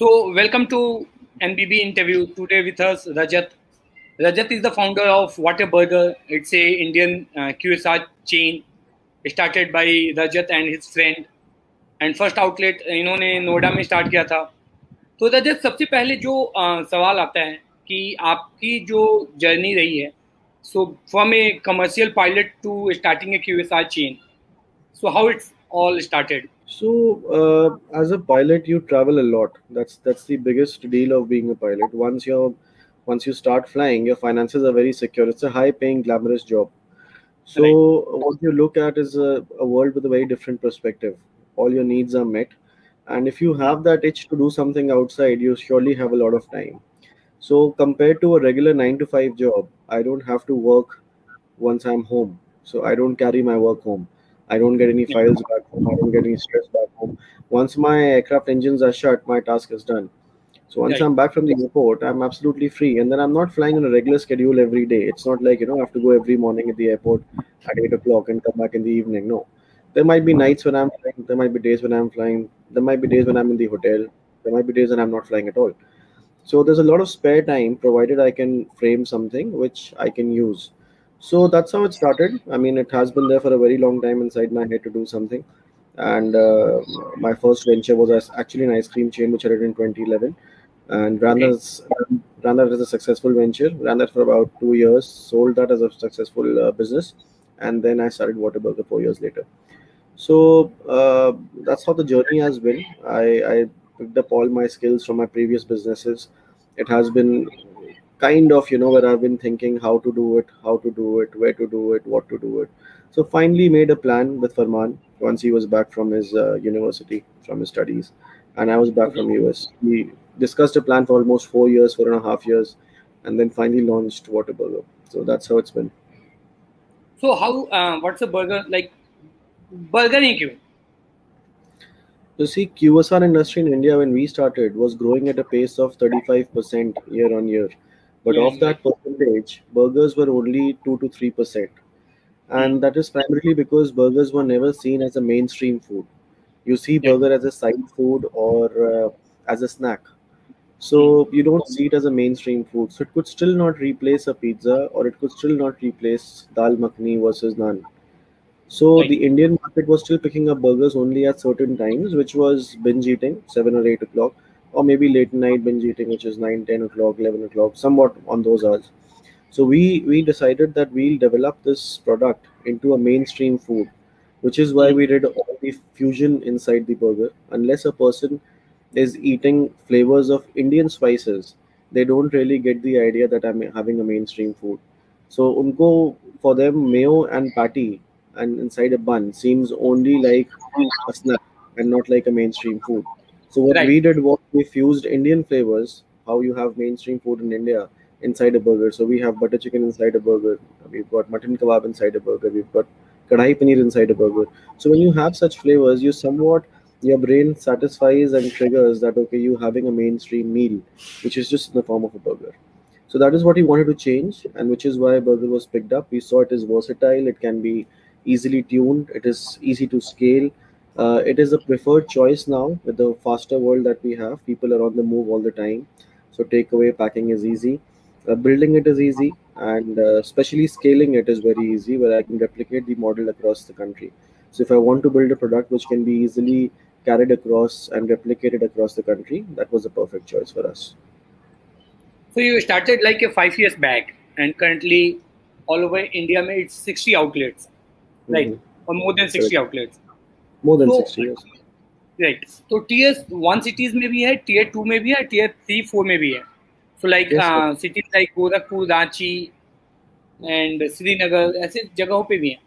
So, welcome to NBB interview today with us, Rajat. Rajat is the founder of Whataburger. It's a Indian uh, QSR chain started by Rajat and his friend. And first outlet इन्होंने नोएडा में start किया था तो रजत सबसे पहले जो uh, सवाल आता है कि आपकी जो जर्नी रही है so from a commercial pilot to starting a QSR chain so how it's all started. So uh, as a pilot you travel a lot. That's that's the biggest deal of being a pilot. Once you're once you start flying your finances are very secure. It's a high paying glamorous job. So right. what you look at is a, a, world with a very different perspective. All your needs are met. And if you have that itch to do something outside you surely have a lot of time. So compared to a regular 9 to 5 job i don't have to work once i'm home. So i don't carry my work home I don't get any files back home. I don't get any stress back home. Once my aircraft engines are shut, my task is done. So once I'm back from the airport, I'm absolutely free. And then I'm not flying on a regular schedule every day. It's not like, you know, I have to go every morning at the airport at 8 o'clock and come back in the evening. No. There might be nights when I'm flying. There might be days when I'm flying. There might be days when I'm in the hotel. There might be days when I'm not flying at all. So there's a lot of spare time provided I can frame something which I can use so that's how it started. I mean it has been there for a very long time inside my head to do something. And uh, my first venture was actually an ice cream chain which i did in 2011 and ran, okay. as, ran that as a successful venture ran that for about two years sold that as a successful uh, business and then i started Whataburger four years later. So uh, that's how the journey has been. I, I picked up all my skills from my previous businesses. It has been kind of you know where i've been thinking how to do it how to do it where to do it what to do it. So finally made a plan with farman once he was back from his uh, university from his studies. And i was back from us we discussed a plan for almost four years four and a half years and then finally launched Whataburger. So that's how it's been. So how uh, what's a burger like burger you you see qsr industry in india when we started was growing at a pace of 35% year on year but yeah, of that percentage, burgers were only 2 to 3%. And that is primarily because burgers were never seen as a mainstream food. You see yeah. burger as a side food or uh, as a snack. So you don't see it as a mainstream food. So it could still not replace a pizza or it could still not replace dal makhani versus naan. So the Indian market was still picking up burgers only at certain times, which was binge eating, 7 or 8 o'clock or maybe late night binge eating, which is 9, 10 o'clock, 11 o'clock, somewhat on those hours. So we we decided that we'll develop this product into a mainstream food, which is why we did all the fusion inside the burger. Unless a person is eating flavors of Indian spices, they don't really get the idea that I'm having a mainstream food. So unko for them mayo and patty and inside a bun seems only like a snack and not like a mainstream food. So what right. we did was we fused Indian flavors, how you have mainstream food in India inside a burger. So we have butter chicken inside a burger. We've got mutton kebab inside a burger. We've got kadai paneer inside a burger. So when you have such flavors, you somewhat your brain satisfies and triggers that okay, you having a mainstream meal, which is just in the form of a burger. So that is what we wanted to change, and which is why burger was picked up. We saw it is versatile. It can be easily tuned. It is easy to scale uh, it is a preferred choice now with the faster world that we have. People are on the move all the time. So takeaway packing is easy. Uh, building it is easy and uh, especially scaling it is very easy where I can replicate the model across the country. So if I want to build a product which can be easily carried across and replicated across the country, that was a perfect choice for us. So you started like a five years back and currently all over India, it's 60 outlets, right? Mm-hmm. Or more than 60 Correct. outlets. More than 60 years right तो tier one cities में भी है tier two में भी है tier three four में भी है. So like cities like Gorakhpur Ranchi and Srinagar ऐसे जगहों पे भी हैं.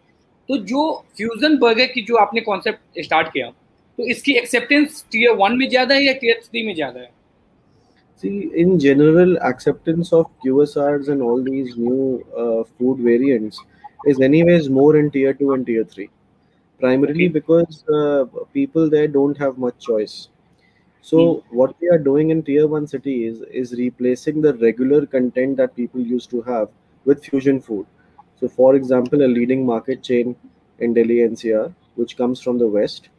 तो जो फ्यूजन बर्गर की जो आपने कॉन्सेप्ट स्टार्ट किया तो इसकी एक्सेप्टेंस टीयर वन में ज़्यादा है या टीयर थ्री में ज़्यादा है? See, in general, acceptance of QSRs and all these new uh, food variants is anyways more in tier two and tier three. Primarily because uh, people there don't have much choice. So mm. what we are doing in tier one cities is replacing the regular content that people used to have with fusion food. So for example, a leading market chain in Delhi NCR, which comes from the west,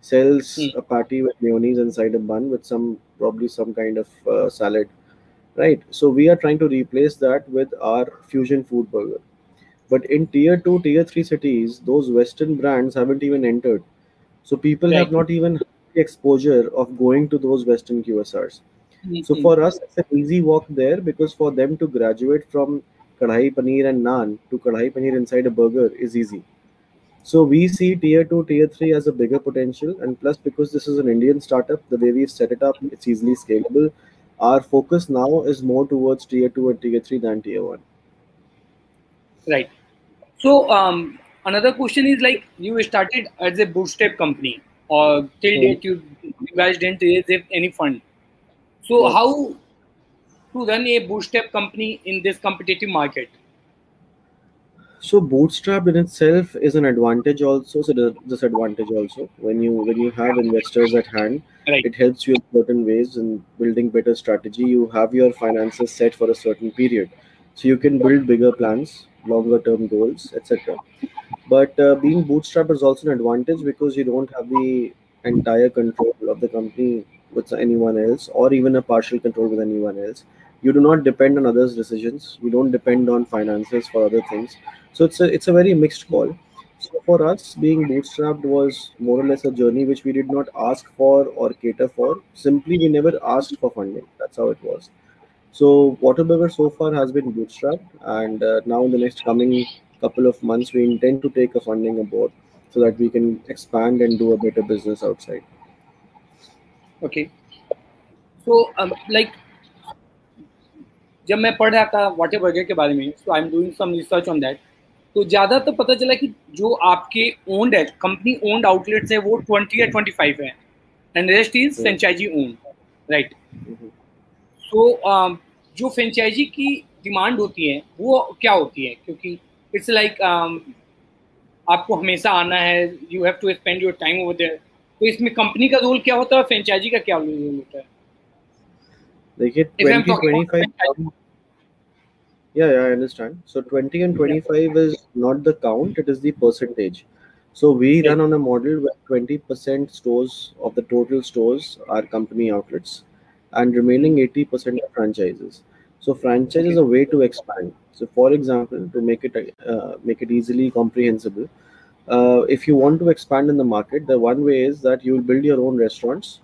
sells Hmm. a patty with mayonnaise inside a bun with some probably some kind of uh, salad, right? So we are trying to replace that with our fusion food burger. But in tier two, tier three cities, those Western brands haven't even entered. So people have not even had the exposure of going to those Western QSRs. So for us, it's an easy walk there because for them to graduate from kadhai paneer and naan to kadhai paneer inside a burger is easy. So we see tier two, tier three as a bigger potential, and plus because this is an Indian startup, the way we've set it up, it's easily scalable. Our focus now is more towards tier two and tier three than tier one. Right. So um, another question is like you started as a bootstrap company, or till Hmm. date you, you guys didn't raise any fund. So Yeah. how to run a bootstrap company in this competitive market? So bootstrap in itself is an advantage also, so the disadvantage also. When you when you have investors at hand, Right. it helps you in certain ways in building better strategy. You have your finances set for a certain period, so you can build bigger plans, longer term goals, etc. But uh, being bootstrapped is also an advantage because you don't have the entire control of the company with anyone else, or even a partial control with anyone else. You do not depend on others' decisions. You don't depend on finances for other things. So it's a it's a very mixed call. So for us, being bootstrapped was more or less a journey which we did not ask for or cater for. Simply, we never asked for funding. That's how it was. So Wat-a-Burger so far has been bootstrapped, and uh, now in the next coming couple of months, we intend to take a funding aboard so that we can expand and do a better business outside. Okay. So, um, like, जब मैं पढ़ रहा था water burger के बारे में so I am doing some research on that तो ज़्यादा तो पता चला कि जो आपके ओन्ड है कंपनी ओन्ड आउटलेट्स है वो ट्वेंटी या ट्वेंटी फाइव है and rest is franchise owned right तो um, जो फ्रेंचाइजी की डिमांड होती है वो क्या होती है? क्योंकि इट्स लाइक um, आपको हमेशा आना है you have to spend your time over there तो इसमें कंपनी का रोल क्या होता है फ्रेंचाइजी का क्या रोल होता है? देखिए 2025 या या understand so 20 and 25 is not the count it is the percentage So we yeah. run on a 20% stores of the total stores are company outlets. And remaining 80% are franchises. So franchise is a way to expand. So for example to make it uh, make it easily comprehensible uh, if you want to expand in the market the one way is that you will build your own restaurants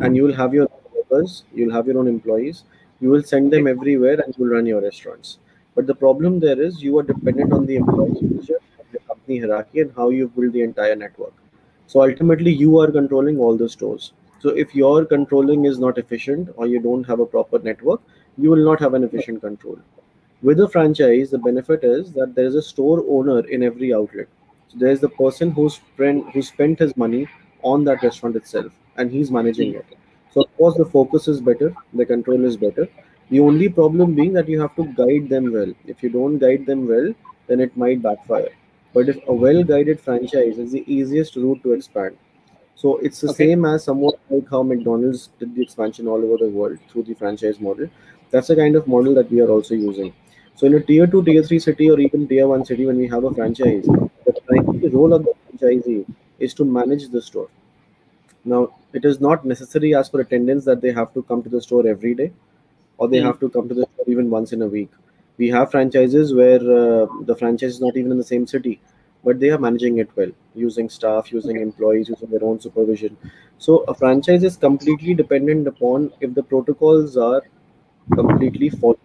and you will have your own workers you'll have your own employees you will send them everywhere and you'll run your restaurants. But the problem there is you are dependent on the employee structure, the company hierarchy, and how you build the entire network. So ultimately, you are controlling all the stores. So if your controlling is not efficient or you don't have a proper network, you will not have an efficient control. With a franchise, the benefit is that there is a store owner in every outlet. So there is the person who's spent who spent his money on that restaurant itself, and he's managing it. So of course, the focus is better, the control is better. The only problem being that you have to guide them well. If you don't guide them well, then it might backfire. But if a well guided franchise is the easiest route to expand. So it's the Okay. same as somewhat like how McDonald's did the expansion all over the world through the franchise model. That's the kind of model that we are also using. So in a tier two, tier three city, or even tier one city, when we have a franchise, the primary role of the franchisee is to manage the store. Now, it is not necessary as per attendance that they have to come to the store every day or they Hmm. have to come to the store even once in a week. We have franchises where uh, the franchise is not even in the same city, but they are managing it well, using staff, using employees, using their own supervision. So a franchise is completely dependent upon if the protocols are completely followed.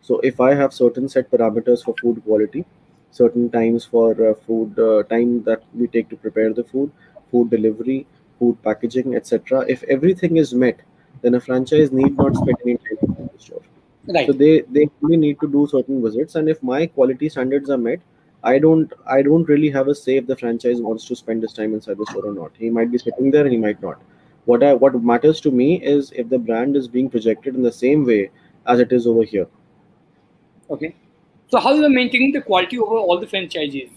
So if I have certain set parameters for food quality, certain times for uh, food uh, time that we take to prepare the food, food delivery, food packaging, etc. If everything is met, then a franchise need not spend any time in the store. Right. So they they only need to do certain visits, and if my quality standards are met, I don't I don't really have a say if the franchise wants to spend his time inside the store or not. He might be sitting there and he might not. What I what matters to me is if the brand is being projected in the same way as it is over here. Okay. So how are you are maintaining the quality over all the franchises?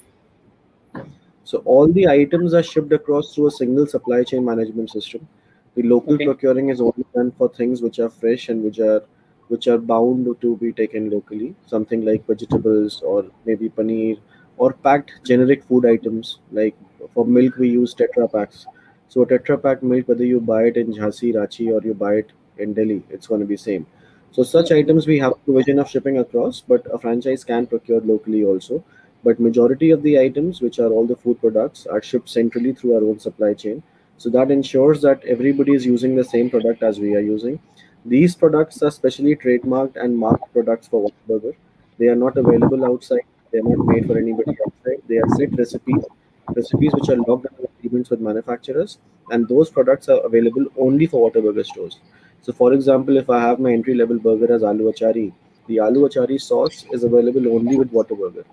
So all the items are shipped across through a single supply chain management system. The local Okay. procuring is only done for things which are fresh and which are which are bound to be taken locally. Something like vegetables or maybe paneer or packed generic food items. Like for milk, we use Tetra packs. So a Tetra Pak milk, whether you buy it in Jhansi, Ranchi, or you buy it in Delhi, it's going to be same. So such items we have provision of shipping across, but a franchise can procure locally also. But majority of the items, which are all the food products, are shipped centrally through our own supply chain. So that ensures that everybody is using the same product as we are using. These products are specially trademarked and marked products for Whataburger. They are not available outside. They are not made for anybody outside. They are set recipes, recipes which are locked under agreements with manufacturers, and those products are available only for Whataburger stores. So, for example, if I have my entry level burger as aloo achari, the aloo achari sauce is available only with Whataburger.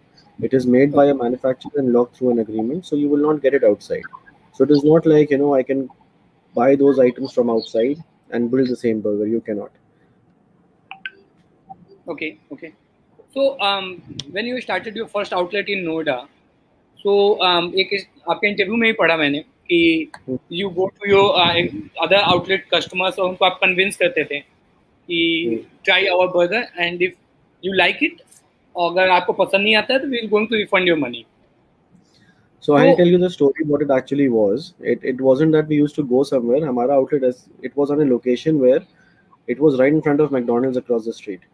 It is made by a manufacturer and locked through an agreement, so you will not get it outside. So it is not like you know I can buy those items from outside and build the same burger. You cannot. Okay, okay. So um, when you started your first outlet in Noida, so um, एक आपके interview में ही पढ़ा मैंने कि you go to your other outlet customers और उनको आप कन्विंस करते थे कि try our burger and if you like it अगर आपको पसंद नहीं आता है तो we going to refund your money So I'll tell you the story what it actually was. It, it wasn't that we used to go somewhere. Hamara outlet is it was on a location where it was right in front of McDonald's across the street.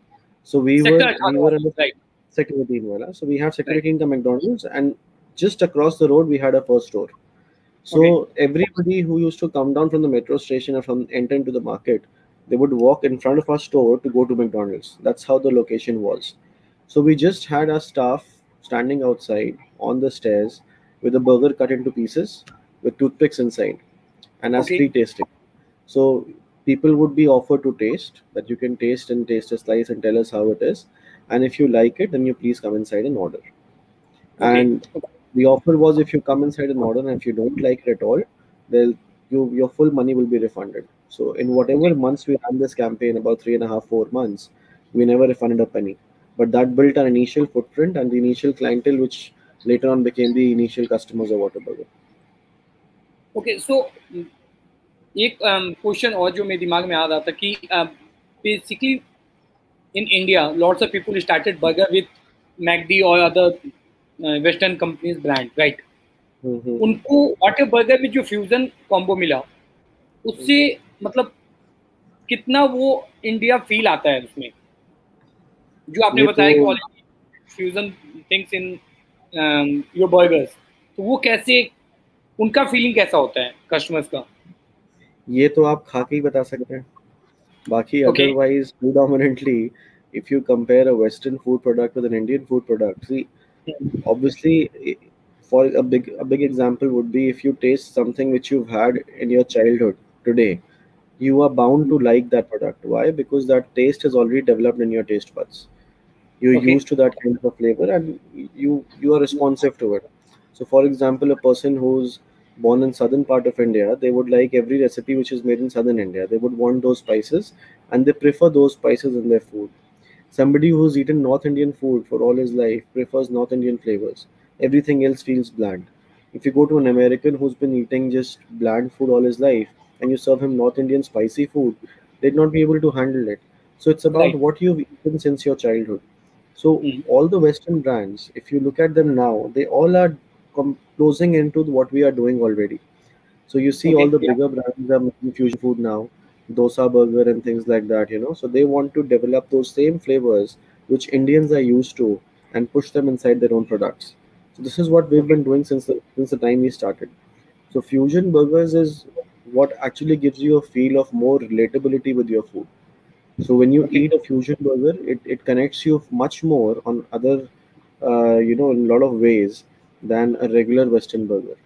So we Sector were we were in the right. security wala. So we had security in the McDonald's and just across the road we had a first store. So Okay. everybody who used to come down from the metro station or from enter into the market, they would walk in front of our store to go to McDonald's. That's how the location was. So we just had our staff standing outside on the stairs with a burger cut into pieces with toothpicks inside and as Okay. free tasting. So people would be offered to taste that you can taste and taste a slice and tell us how it is. And if you like it then you please come inside and order. Okay. and the offer was if you come inside and order and if you don't like it at all they'll you your full money will be refunded. So in whatever months we ran this campaign about three and a half four months we never refunded a penny. But that built an initial footprint and the initial clientele which later on became the initial customers of Wat-a-Burger okay so एक question और जो मेरे दिमाग में आ रहा था कि basically in India lots of people started burger with McD और other western companies brand right. उनको वाटर बर्गर में जो फ्यूजन कॉम्बो मिला उससे मतलब कितना वो इंडिया फील आता है उसमें? जो आपने बताया तो- कि fusion things in your burgers तो वो कैसे उनका फीलिंग कैसा होता है कस्टमर्स का? ये तो आप खा के ही बता सकते हैं बाकी Okay. otherwise predominantly if you compare a western food product with an indian food product see obviously i- for a big a big example would be if you taste something which you've had in your childhood today you are bound to like that product why because that taste is already developed in your taste buds you're Okay. used to that kind of a flavor and you you are responsive to it so for example a person who's born in southern part of india they would like every recipe which is made in southern india. They would want those spices and they prefer those spices in their food. Somebody who's eaten north indian food for all his life prefers north indian flavors. Everything else feels bland. If you go to an american who's been eating just bland food all his life and you serve him north indian spicy food they'd not be able to handle it. So it's about Right. what you've eaten since your childhood. So Mhm. all the western brands if you look at them now they all are com- closing into what we are doing already. So you see Okay, all the yeah. bigger brands are making fusion food now dosa burger and things like that you know. So they want to develop those same flavors which indians are used to and push them inside their own products. So this is what we've been doing since the, since the time we started. So fusion burgers is what actually gives you a feel of more relatability with your food. So when you eat a fusion burger it, it connects you much more on other uh, you know in a lot of ways than a regular western burger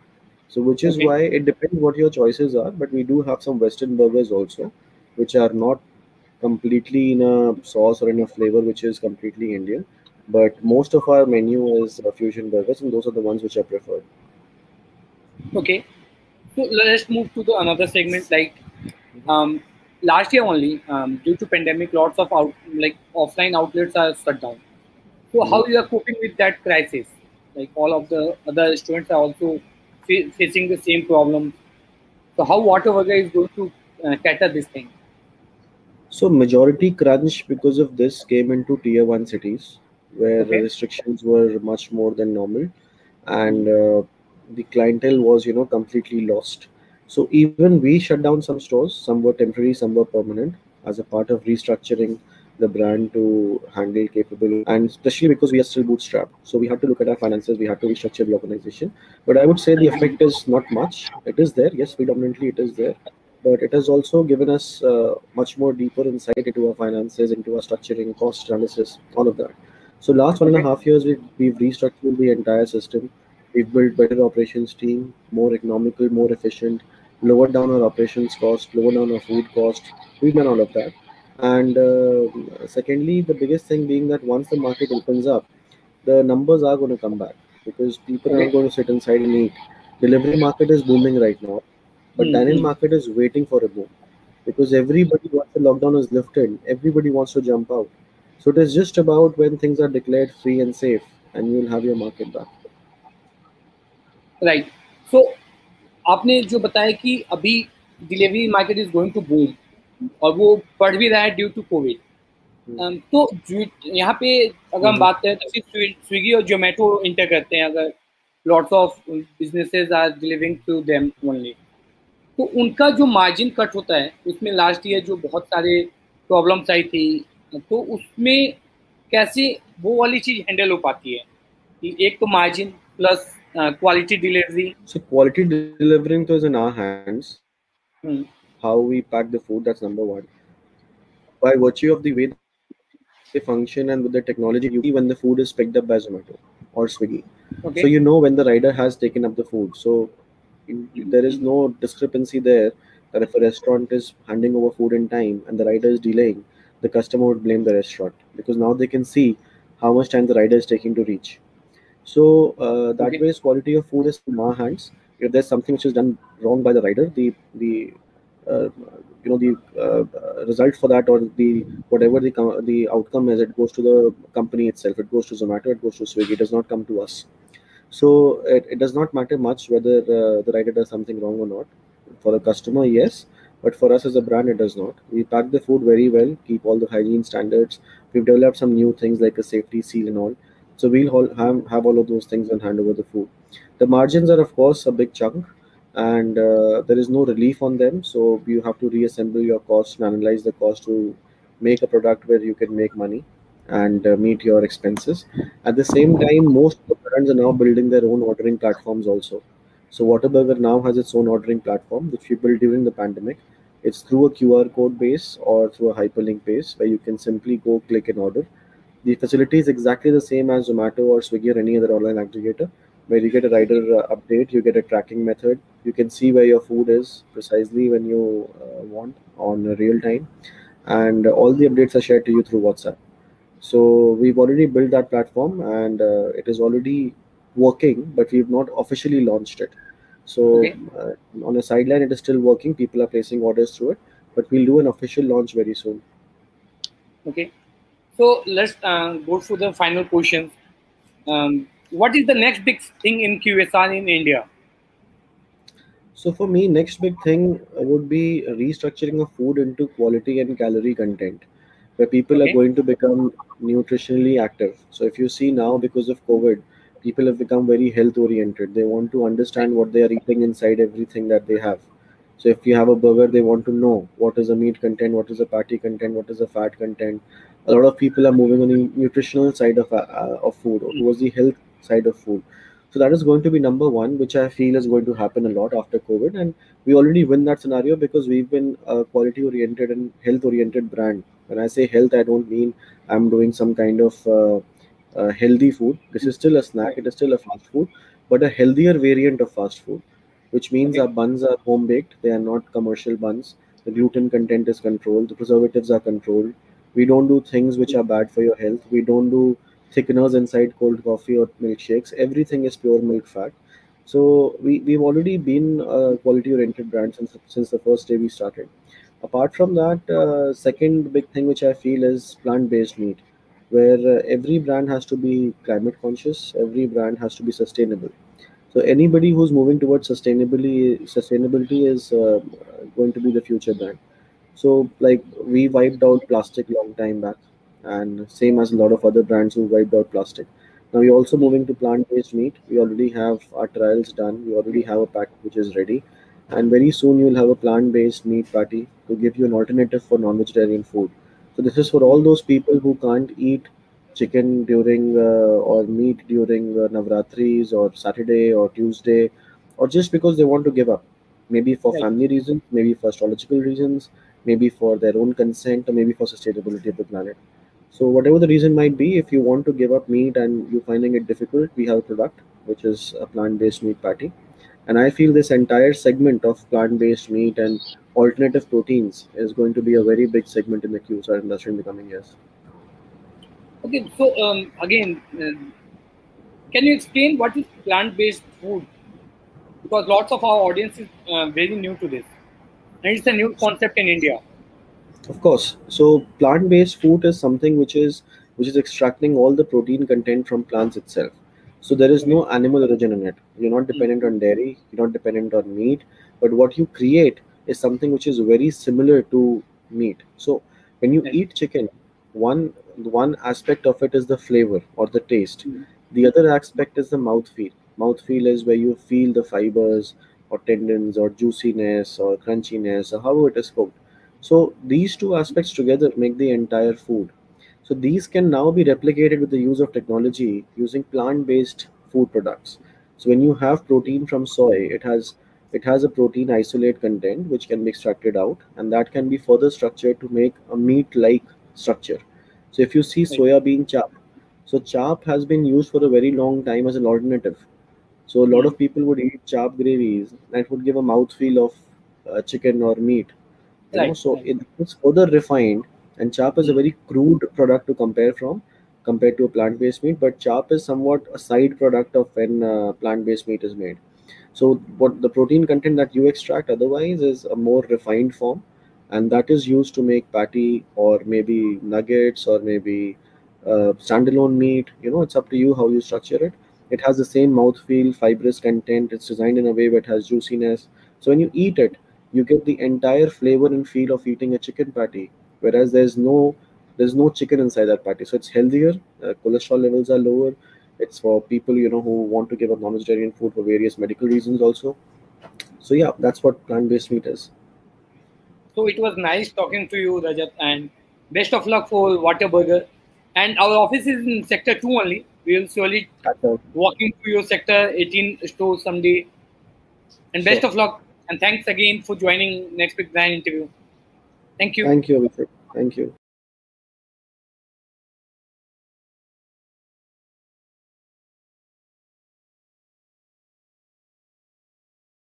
so which is Okay. why it depends what your choices are but we do have some western burgers also which are not completely in a sauce or in a flavor which is completely indian but most of our menu is uh, fusion burgers and those are the ones which are preferred Okay. So let's move to the another segment. Like um, last year only, um, due to pandemic, lots of out like offline outlets are shut down. So how you are coping with that crisis? Like all of the other students are also fa- facing the same problem. So how Wat-a-Burger is going to uh, cater this thing? So majority crunch because of this came into tier one cities where the Okay. restrictions were much more than normal, and uh, the clientele was you know completely lost. So even we shut down some stores. Some were temporary, some were permanent, as a part of restructuring the brand to handle capable and especially because we are still bootstrapped. So we have to look at our finances we have to restructure the organization. But i would say the effect is not much. It is there yes predominantly it is there. But it has also given us uh, much more deeper insight into our finances into our structuring cost analysis all of that. So last one and a half years we've, we've restructured the entire system. We've built better operations team more economical more efficient lowered down our operations cost lowered down our food cost. We've done all of that and uh, secondly the biggest thing being that once the market opens up the numbers are going to come back because people Okay. are going to sit inside and eat delivery market is booming right now but Hmm, dine-in hmm. market is waiting for a boom because everybody once the lockdown is lifted everybody wants to jump out so it is just about when things are declared free and safe and you'll have your market back right so आपने जो बताया कि अभी delivery market is going to boom और वो बढ़ भी रहा है ड्यू टू कोविड। तो यहाँ पे अगर हम हम्म। बात करें तो सिर्फ़ स्विगी और जोमेटो इंटर करते हैं अगर lots of businesses are delivering to them only तो उनका जो मार्जिन कट होता है उसमें लास्ट ईयर जो बहुत सारे प्रॉब्लम्स आई थी तो उसमें कैसे वो वाली चीज़ हैंडल हो पाती है? कि एक तो margin plus quality delivery so quality delivering is in our hands hmm, how we pack the food that's number one. By virtue of the way they function and with the technology you see when the food is picked up by zomato or swiggy. Okay so you know when the rider has taken up the food. So there is no discrepancy there that if a restaurant is handing over food in time and the rider is delaying the customer would blame the restaurant because now they can see how much time the rider is taking to reach. So uh, that Okay. way quality of food is in our hands. If there's something which is done wrong by the rider the the you know the uh, uh, result for that or the whatever the the outcome is it goes to the company itself. It goes to zomato it goes to swiggy. It does not come to us. So it, it does not matter much whether uh, the rider does something wrong or not. For the customer yes. But for us as a brand it does not. We pack the food very well keep all the hygiene standards. We've developed some new things like a safety seal and all. So we'll have, have all of those things and hand over the food. The margins are of course a big chunk and uh, there is no relief on them. So you have to reassemble your costs and analyze the cost to make a product where you can make money and uh, meet your expenses. At the same time most brands are now building their own ordering platforms also. So Whataburger now has its own ordering platform which we built during the pandemic. It's through a qr code base or through a hyperlink base where you can simply go click and order. The facility is exactly the same as zomato or swiggy or any other online aggregator where you get a rider uh, update you get a tracking method you can see where your food is precisely when you uh, want on real time and all the updates are shared to you through whatsapp so we've already built that platform and uh, it is already working but we've not officially launched it so Okay. uh, on a sideline it is still working people are placing orders through it but we'll do an official launch very soon Okay. So let's uh, go to the final questions. Um, what is the next big thing in QSR in India? So for me, next big thing would be restructuring of food into quality and calorie content, where people Okay. are going to become nutritionally active. So if you see now, because of COVID, people have become very health oriented. They want to understand what they are eating inside everything that they have. So if you have a burger, they want to know what is the meat content, what is the patty content, what is the fat content. A lot of people are moving on the nutritional side of uh, of food, or towards the health side of food. So that is going to be number one, which I feel is going to happen a lot after COVID, and we already win that scenario because we've been a quality oriented and health oriented brand. When I say health, I don't mean I'm doing some kind of uh, uh, healthy food. This is still a snack. It is still a fast food, but a healthier variant of fast food, which means Okay. our buns are home baked. They are not commercial buns. The gluten content is controlled. The preservatives are controlled. We don't do things which are bad for your health. We don't do thickeners inside cold coffee or milkshakes. Everything is pure milk fat. So we, we've already been a quality oriented brand since, since the first day we started. Apart from that, uh, second big thing which I feel is plant based meat, where uh, every brand has to be climate conscious, every brand has to be sustainable. So anybody who's moving towards sustainability, sustainability is uh, going to be the future brand. So like we wiped out plastic long time back, and same as a lot of other brands who wiped out plastic. Now we're also moving to plant-based meat. We already have our trials done. We already have a pack which is ready, and very soon you'll have a plant-based meat patty to give you an alternative for non-vegetarian food. So this is for all those people who can't eat chicken during uh, or meat during uh, Navratris or Saturday or Tuesday, or just because they want to give up, maybe for Right. family reasons, maybe for astrological reasons, maybe for their own consent, or maybe for sustainability of the planet. So whatever the reason might be, if you want to give up meat and you're finding it difficult, we have a product which is a plant-based meat patty. And I feel this entire segment of plant-based meat and alternative proteins is going to be a very big segment in the QSR industry in the coming years. Okay, so um, again, um, can you explain what is plant-based food? Because lots of our audience is uh, very new to this, and it's a new concept in India. Of course. So plant-based food is something which is which is extracting all the protein content from plants itself. So there is no animal origin in it. You're not dependent on dairy, you're not dependent on meat, but what you create is something which is very similar to meat. So when you eat chicken, one one aspect of it is the flavor or the taste. The other aspect is the mouthfeel. Mouthfeel is where you feel the fibers or tendons or juiciness or crunchiness or however it is cooked. So these two aspects together make the entire food. So these can now be replicated with the use of technology using plant-based food products. So when you have protein from soy, it has it has a protein isolate content which can be extracted out, and that can be further structured to make a meat-like structure. So if you see soya bean chap, so chap has been used for a very long time as an alternative. So a lot of people would eat chap gravies and it would give a mouthfeel of uh, chicken or meat you know so right. it, it's further refined and chap is a Mm. very crude product to compare from compared to a plant-based meat but chap is somewhat a side product of when uh, plant-based meat is made so what the protein content that you extract otherwise is a more refined form and that is used to make patty or maybe nuggets or maybe uh, standalone meat you know it's up to you how you structure it it has the same mouthfeel fibrous content it's designed in a way that has juiciness so when you eat it you get the entire flavor and feel of eating a chicken patty whereas there's no there's no chicken inside that patty so it's healthier uh, cholesterol levels are lower it's for people you know who want to give up non-vegetarian food for various medical reasons also so yeah that's what plant-based meat is So it was nice talking to you, Rajat, and best of luck for Wat-a-Burger. And our office is in Sector 2 only. We will surely walk into your Sector 18 store someday. And best Sure. of luck. And thanks again for joining Next Big Brand interview. Thank you. thank you thank you